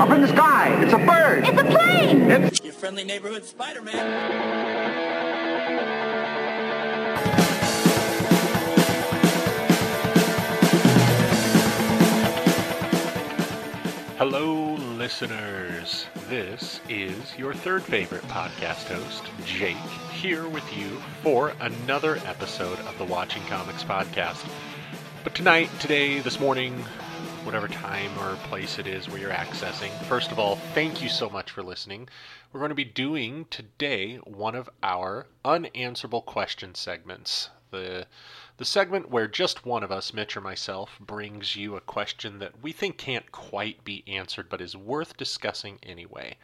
Up in the sky. It's a bird. It's a plane! It's Your friendly neighborhood Spider-Man. Hello, listeners. This is your third favorite podcast host, Jake, here with you for another episode of the Watching Comics podcast. But tonight, today, this morning, whatever time or place it is where you're accessing, first of all, thank you so much for listening. We're going to be doing today one of our unanswerable question segments. The the segment where just one of us, Mitch or myself, brings you a question that we think can't quite be answered but is worth discussing anyway.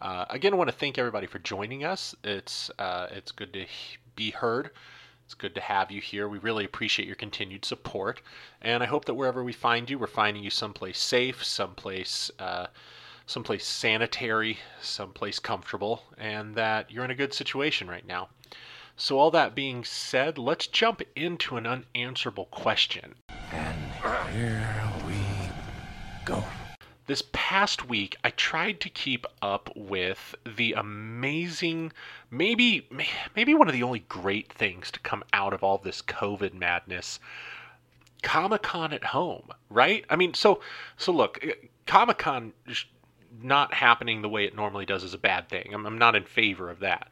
Uh, again, I want to thank everybody for joining us. It's uh, it's good to be heard. It's good to have you here. We really appreciate your continued support, and I hope that wherever we find you, we're finding you someplace safe, someplace. Uh, someplace sanitary, someplace comfortable, and that you're in a good situation right now. So, all that being said, let's jump into an unanswerable question. And here we go. This past week, I tried to keep up with the amazing, maybe, maybe one of the only great things to come out of all this COVID madness. Comic Con at home, right? I mean, so, so look, eh, Comic Con not happening the way it normally does is a bad thing. I'm, I'm not in favor of that.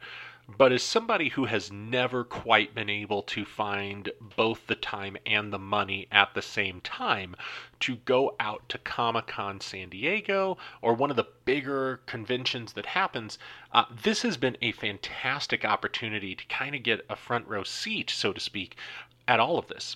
But as somebody who has never quite been able to find both the time and the money at the same time to go out to Comic Con San Diego or one of the bigger conventions that happens, uh, this has been a fantastic opportunity to kind of get a front row seat, so to speak, at all of this.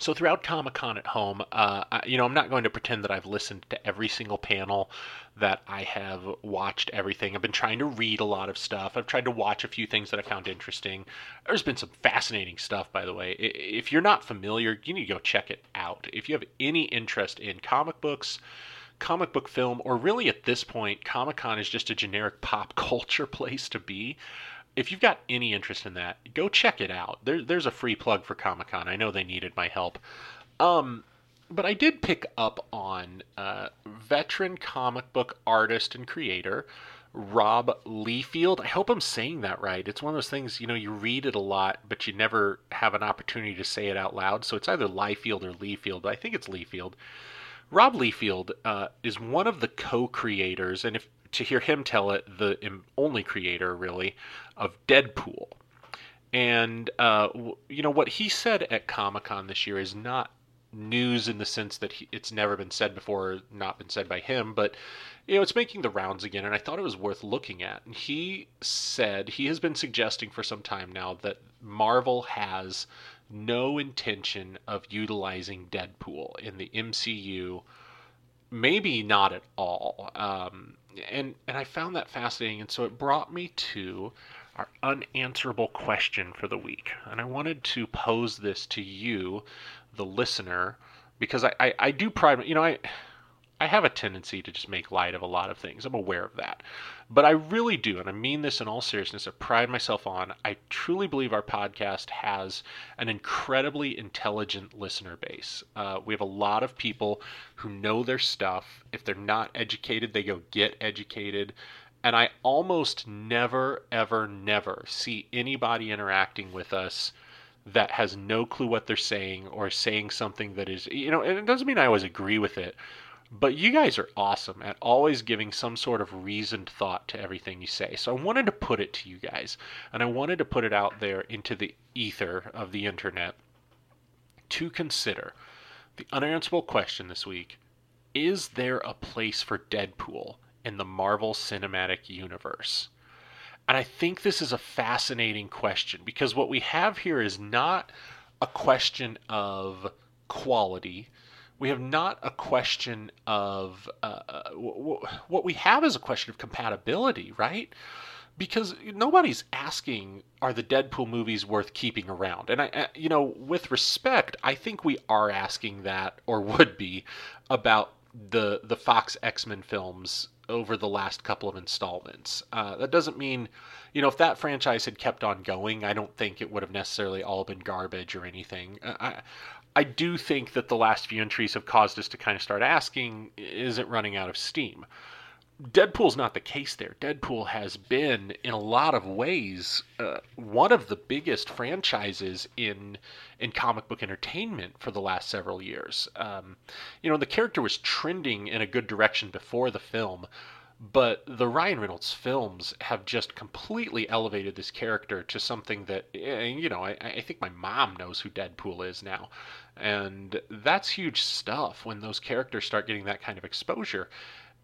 So throughout Comic Con at home, uh, I, you know, I'm not going to pretend that I've listened to every single panel, that I have watched everything. I've been trying to read a lot of stuff. I've tried to watch a few things that I found interesting. There's been some fascinating stuff, by the way. If you're not familiar, you need to go check it out. If you have any interest in comic books, comic book film, or really at this point, Comic Con is just a generic pop culture place to be if you've got any interest in that, go check it out. There, there's a free plug for Comic Con. I know they needed my help. Um, but I did pick up on uh, veteran comic book artist and creator Rob Liefeld. I hope I'm saying that right. It's one of those things, you know, you read it a lot, but you never have an opportunity to say it out loud. So it's either Liefeld or Liefeld, but I think it's Liefeld. Rob Liefeld uh, is one of the co-creators, and if to hear him tell it, the only creator really of Deadpool. And uh, you know what he said at Comic Con this year is not news in the sense that he, it's never been said before, or not been said by him, but you know it's making the rounds again, and I thought it was worth looking at. And he said he has been suggesting for some time now that Marvel has no intention of utilizing Deadpool in the MCU maybe not at all. Um, and and I found that fascinating, and so it brought me to our unanswerable question for the week. And I wanted to pose this to you, the listener, because I, I, I do pride you know I I have a tendency to just make light of a lot of things. I'm aware of that. But I really do, and I mean this in all seriousness, I pride myself on. I truly believe our podcast has an incredibly intelligent listener base. Uh, we have a lot of people who know their stuff. If they're not educated, they go get educated. And I almost never, ever, never see anybody interacting with us that has no clue what they're saying or saying something that is, you know, and it doesn't mean I always agree with it, but you guys are awesome at always giving some sort of reasoned thought to everything you say. So I wanted to put it to you guys, and I wanted to put it out there into the ether of the internet to consider. The unanswerable question this week is there a place for Deadpool in the Marvel Cinematic Universe? And I think this is a fascinating question because what we have here is not a question of quality. We have not a question of uh, w- w- what we have is a question of compatibility, right? Because nobody's asking, are the Deadpool movies worth keeping around? And I, I- you know, with respect, I think we are asking that, or would be, about the the Fox X Men films over the last couple of installments. Uh, that doesn't mean, you know, if that franchise had kept on going, I don't think it would have necessarily all been garbage or anything. Uh, I, I do think that the last few entries have caused us to kind of start asking is it running out of steam? Deadpool's not the case there. Deadpool has been, in a lot of ways, uh, one of the biggest franchises in in comic book entertainment for the last several years. Um, you know, the character was trending in a good direction before the film, but the Ryan Reynolds films have just completely elevated this character to something that, eh, you know, I, I think my mom knows who Deadpool is now. And that's huge stuff when those characters start getting that kind of exposure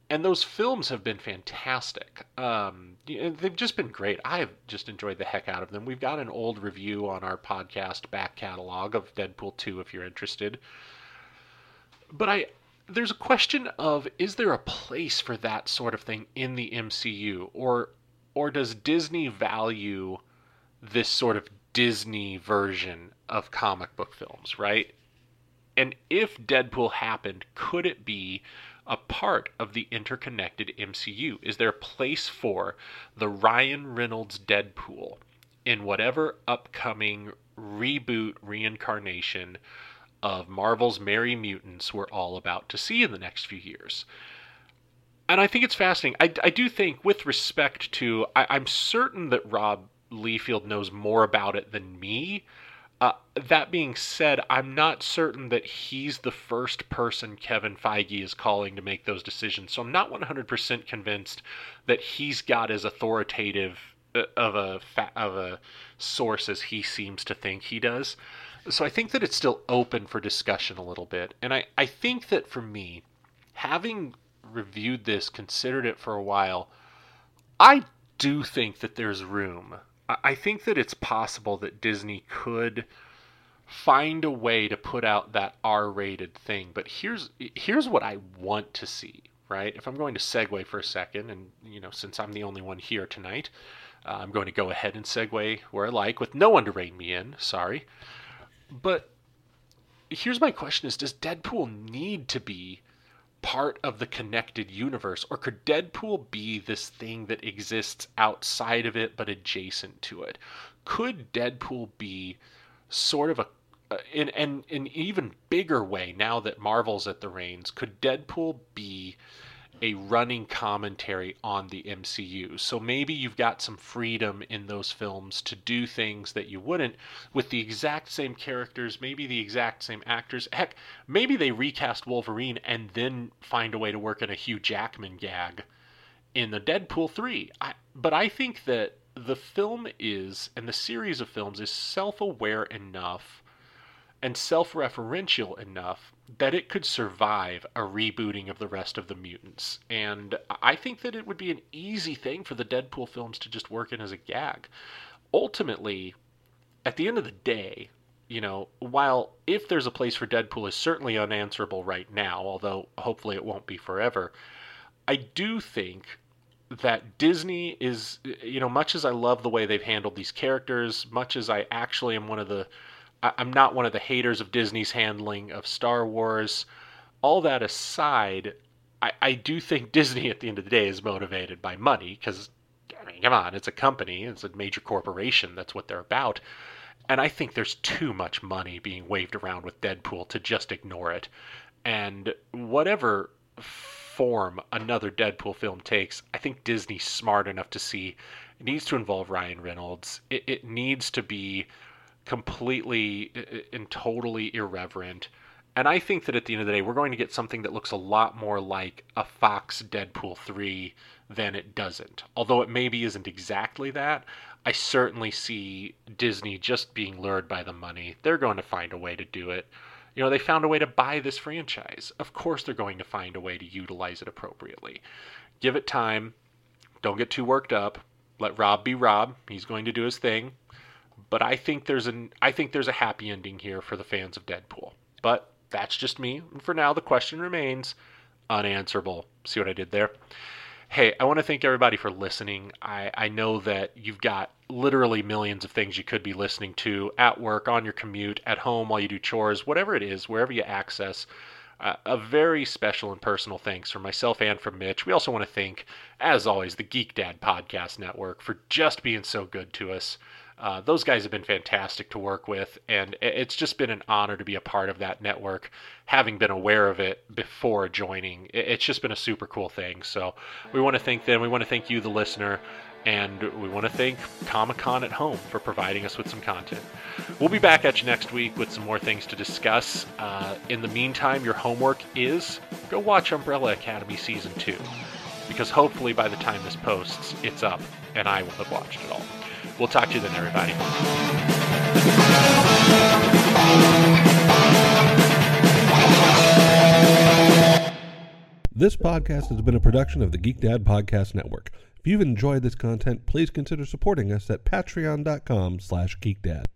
and those films have been fantastic. Um, they've just been great. I've just enjoyed the heck out of them. We've got an old review on our podcast back catalog of Deadpool 2 if you're interested. But I there's a question of is there a place for that sort of thing in the MCU or or does Disney value this sort of Disney version of comic book films, right? And if Deadpool happened, could it be a part of the interconnected MCU? Is there a place for the Ryan Reynolds Deadpool in whatever upcoming reboot reincarnation of Marvel's Merry Mutants we're all about to see in the next few years? And I think it's fascinating. I, I do think, with respect to, I, I'm certain that Rob Liefeld knows more about it than me. Uh, that being said, I'm not certain that he's the first person Kevin Feige is calling to make those decisions. So I'm not 100% convinced that he's got as authoritative uh, of a fa- of a source as he seems to think he does. So I think that it's still open for discussion a little bit. And I, I think that for me, having reviewed this, considered it for a while, I do think that there's room I think that it's possible that Disney could find a way to put out that R-rated thing. But here's here's what I want to see, right? If I'm going to segue for a second, and you know, since I'm the only one here tonight, uh, I'm going to go ahead and segue where I like, with no one to rein me in. Sorry, but here's my question: Is does Deadpool need to be part of the connected universe? Or could Deadpool be this thing that exists outside of it but adjacent to it? Could Deadpool be sort of a uh, in, in, in an even bigger way now that Marvel's at the reins, could Deadpool be a running commentary on the MCU. So maybe you've got some freedom in those films to do things that you wouldn't with the exact same characters, maybe the exact same actors. Heck, maybe they recast Wolverine and then find a way to work in a Hugh Jackman gag in the Deadpool 3. I, but I think that the film is, and the series of films is self aware enough and self referential enough that it could survive a rebooting of the rest of the mutants. And I think that it would be an easy thing for the Deadpool films to just work in as a gag. Ultimately, at the end of the day, you know, while if there's a place for Deadpool is certainly unanswerable right now, although hopefully it won't be forever, I do think that Disney is, you know, much as I love the way they've handled these characters, much as I actually am one of the I'm not one of the haters of Disney's handling of Star Wars. All that aside, I, I do think Disney at the end of the day is motivated by money because, I mean, come on, it's a company, it's a major corporation, that's what they're about. And I think there's too much money being waved around with Deadpool to just ignore it. And whatever form another Deadpool film takes, I think Disney's smart enough to see it needs to involve Ryan Reynolds. It, it needs to be completely uh, uh, and totally irreverent. And I think that at the end of the day, we're going to get something that looks a lot more like a Fox Deadpool 3 than it doesn't. Although it maybe isn't exactly that, I certainly see Disney just being lured by the money. They're going to find a way to do it. You know, they found a way to buy this franchise. Of course, they're going to find a way to utilize it appropriately. Give it time. Don't get too worked up. Let Rob be Rob. He's going to do his thing but I think there's an I think there's a happy ending here for the fans of Deadpool. But that's just me. And for now, the question remains unanswerable. See what I did there? Hey, I want to thank everybody for listening. I, I know that you've got literally millions of things you could be listening to at work, on your commute, at home while you do chores, whatever it is, wherever you access. Uh, a very special and personal thanks from myself and from Mitch. We also want to thank, as always, the Geek Dad Podcast Network for just being so good to us. Uh, those guys have been fantastic to work with, and it's just been an honor to be a part of that network. Having been aware of it before joining, it's just been a super cool thing. So we want to thank them. We want to thank you, the listener, and we want to thank Comic Con at Home for providing us with some content. We'll be back at you next week with some more things to discuss. Uh, in the meantime, your homework is go watch Umbrella Academy Season 2, because hopefully by the time this posts, it's up, and I will have watched it all. We'll talk to you then, everybody. This podcast has been a production of the Geek Dad Podcast Network. If you've enjoyed this content, please consider supporting us at patreon.com slash geekdad.